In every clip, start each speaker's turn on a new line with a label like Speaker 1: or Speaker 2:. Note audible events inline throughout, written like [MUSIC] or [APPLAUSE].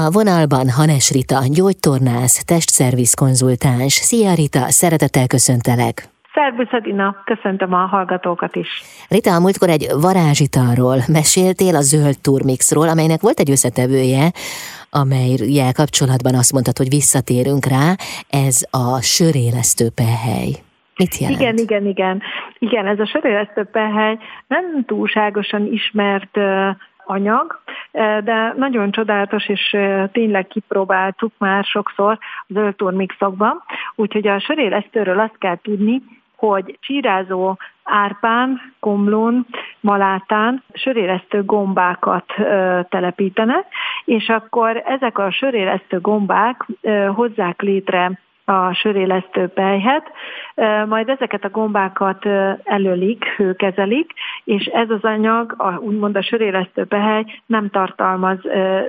Speaker 1: A vonalban Hanes Rita, gyógytornász, testszerviz konzultáns. Szia Rita, szeretettel köszöntelek!
Speaker 2: Szerbusz Adina, köszöntöm a hallgatókat is.
Speaker 1: Rita, a múltkor egy varázsitalról meséltél a zöld turmixról, amelynek volt egy összetevője, amelyel kapcsolatban azt mondtad, hogy visszatérünk rá, ez a sörélesztő pehely. Mit jelent?
Speaker 2: Igen, igen, igen. Igen, ez a sörélesztő pehely nem túlságosan ismert anyag, de nagyon csodálatos, és tényleg kipróbáltuk már sokszor az öltúrmixokban. Úgyhogy a sörélesztőről azt kell tudni, hogy csírázó árpán, komlón, malátán sörélesztő gombákat ö, telepítenek, és akkor ezek a sörélesztő gombák ö, hozzák létre a sörélesztő pejhet, majd ezeket a gombákat előlik, hőkezelik, és ez az anyag, a, úgymond a sörélesztő pehely nem tartalmaz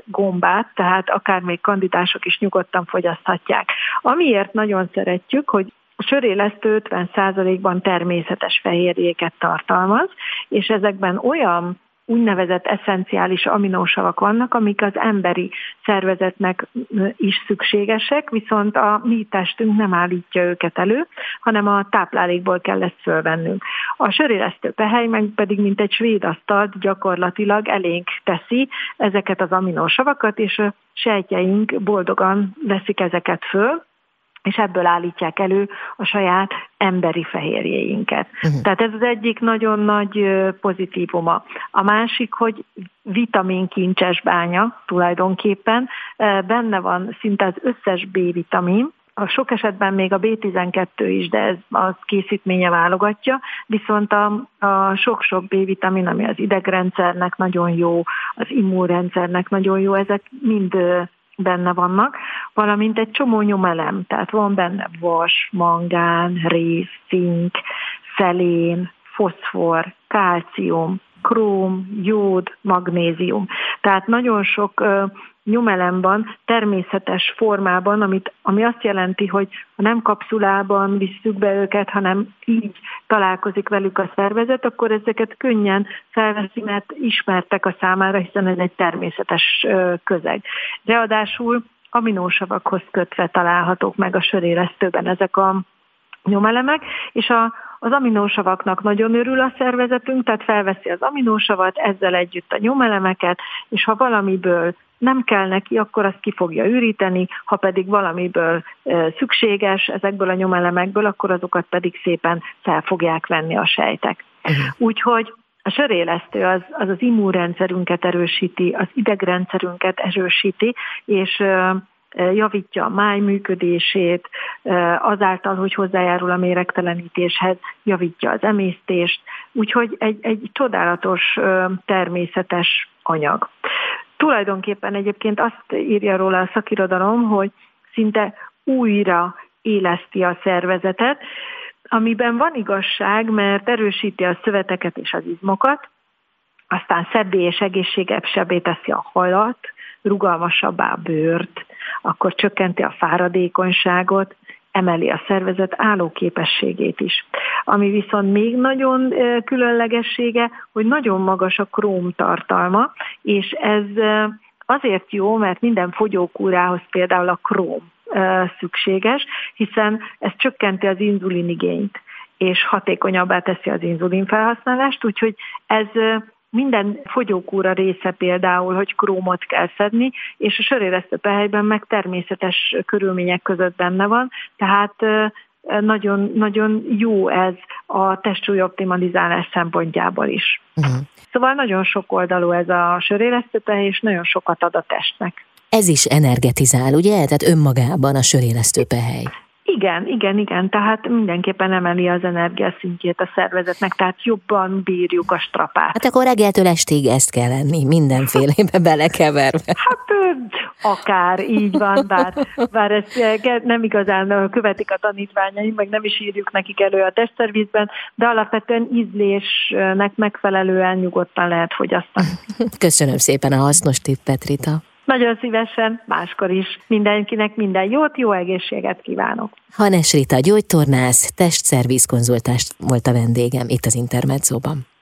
Speaker 2: gombát, tehát akár még kandidások is nyugodtan fogyaszthatják. Amiért nagyon szeretjük, hogy a sörélesztő 50%-ban természetes fehérjéket tartalmaz, és ezekben olyan úgynevezett eszenciális aminósavak vannak, amik az emberi szervezetnek is szükségesek, viszont a mi testünk nem állítja őket elő, hanem a táplálékból kell ezt fölvennünk. A sörélesztő pehely meg pedig, mint egy svéd asztalt gyakorlatilag elénk teszi ezeket az aminósavakat, és a sejtjeink boldogan veszik ezeket föl, és ebből állítják elő a saját emberi fehérjéinket. Uh-huh. Tehát ez az egyik nagyon nagy pozitívuma. A másik, hogy vitaminkincses bánya tulajdonképpen, benne van szinte az összes B-vitamin, a sok esetben még a B12 is, de ez az készítménye válogatja, viszont a, a sok-sok B-vitamin, ami az idegrendszernek nagyon jó, az immunrendszernek nagyon jó, ezek mind benne vannak, valamint egy csomó nyomelem, tehát van benne vas, mangán, rész, cink, szelén, foszfor, kálcium, króm, jód, magnézium. Tehát nagyon sok nyomelemban, természetes formában, amit, ami azt jelenti, hogy nem kapszulában visszük be őket, hanem így találkozik velük a szervezet, akkor ezeket könnyen felveszi, mert ismertek a számára, hiszen ez egy természetes közeg. Ráadásul aminósavakhoz kötve találhatók meg a sörélesztőben ezek a nyomelemek, és a, az aminósavaknak nagyon örül a szervezetünk, tehát felveszi az aminósavat, ezzel együtt a nyomelemeket, és ha valamiből nem kell neki, akkor azt ki fogja üríteni, ha pedig valamiből szükséges ezekből a nyomelemekből, akkor azokat pedig szépen fel fogják venni a sejtek. Uh-huh. Úgyhogy a sörélesztő az, az az immunrendszerünket erősíti, az idegrendszerünket erősíti, és javítja a máj működését, azáltal, hogy hozzájárul a méregtelenítéshez, javítja az emésztést, úgyhogy egy, egy csodálatos természetes anyag. Tulajdonképpen egyébként azt írja róla a szakirodalom, hogy szinte újra éleszti a szervezetet, amiben van igazság, mert erősíti a szöveteket és az izmokat, aztán szebbé és egészségesebbé teszi a halat, rugalmasabbá a bőrt, akkor csökkenti a fáradékonyságot, emeli a szervezet állóképességét is. Ami viszont még nagyon különlegessége, hogy nagyon magas a króm tartalma, és ez azért jó, mert minden fogyókúrához például a króm szükséges, hiszen ez csökkenti az inzulinigényt és hatékonyabbá teszi az inzulin felhasználást, úgyhogy ez minden fogyókúra része például, hogy krómot kell szedni, és a söréresztő pehelyben meg természetes körülmények között benne van, tehát nagyon, nagyon jó ez a testsúly optimalizálás szempontjából is. Uh-huh. Szóval nagyon sok oldalú ez a sörélesztőpehely, és nagyon sokat ad a testnek.
Speaker 1: Ez is energetizál, ugye? Tehát önmagában a sörélesztőpehely.
Speaker 2: Igen, igen, igen, tehát mindenképpen emeli az energiaszintjét a szervezetnek, tehát jobban bírjuk a strapát.
Speaker 1: Hát akkor reggeltől estig ezt kell lenni, mindenfélébe [LAUGHS] belekeverve.
Speaker 2: Hát akár, így van, bár, bár ezt nem igazán követik a tanítványaim, meg nem is írjuk nekik elő a testszervizben, de alapvetően ízlésnek megfelelően nyugodtan lehet fogyasztani. [LAUGHS]
Speaker 1: Köszönöm szépen a hasznos tippet, Rita.
Speaker 2: Nagyon szívesen, máskor is. Mindenkinek minden jót, jó egészséget kívánok.
Speaker 1: Hanes Rita gyógytornász, testszerviz konzultást volt a vendégem itt az Intermedzóban.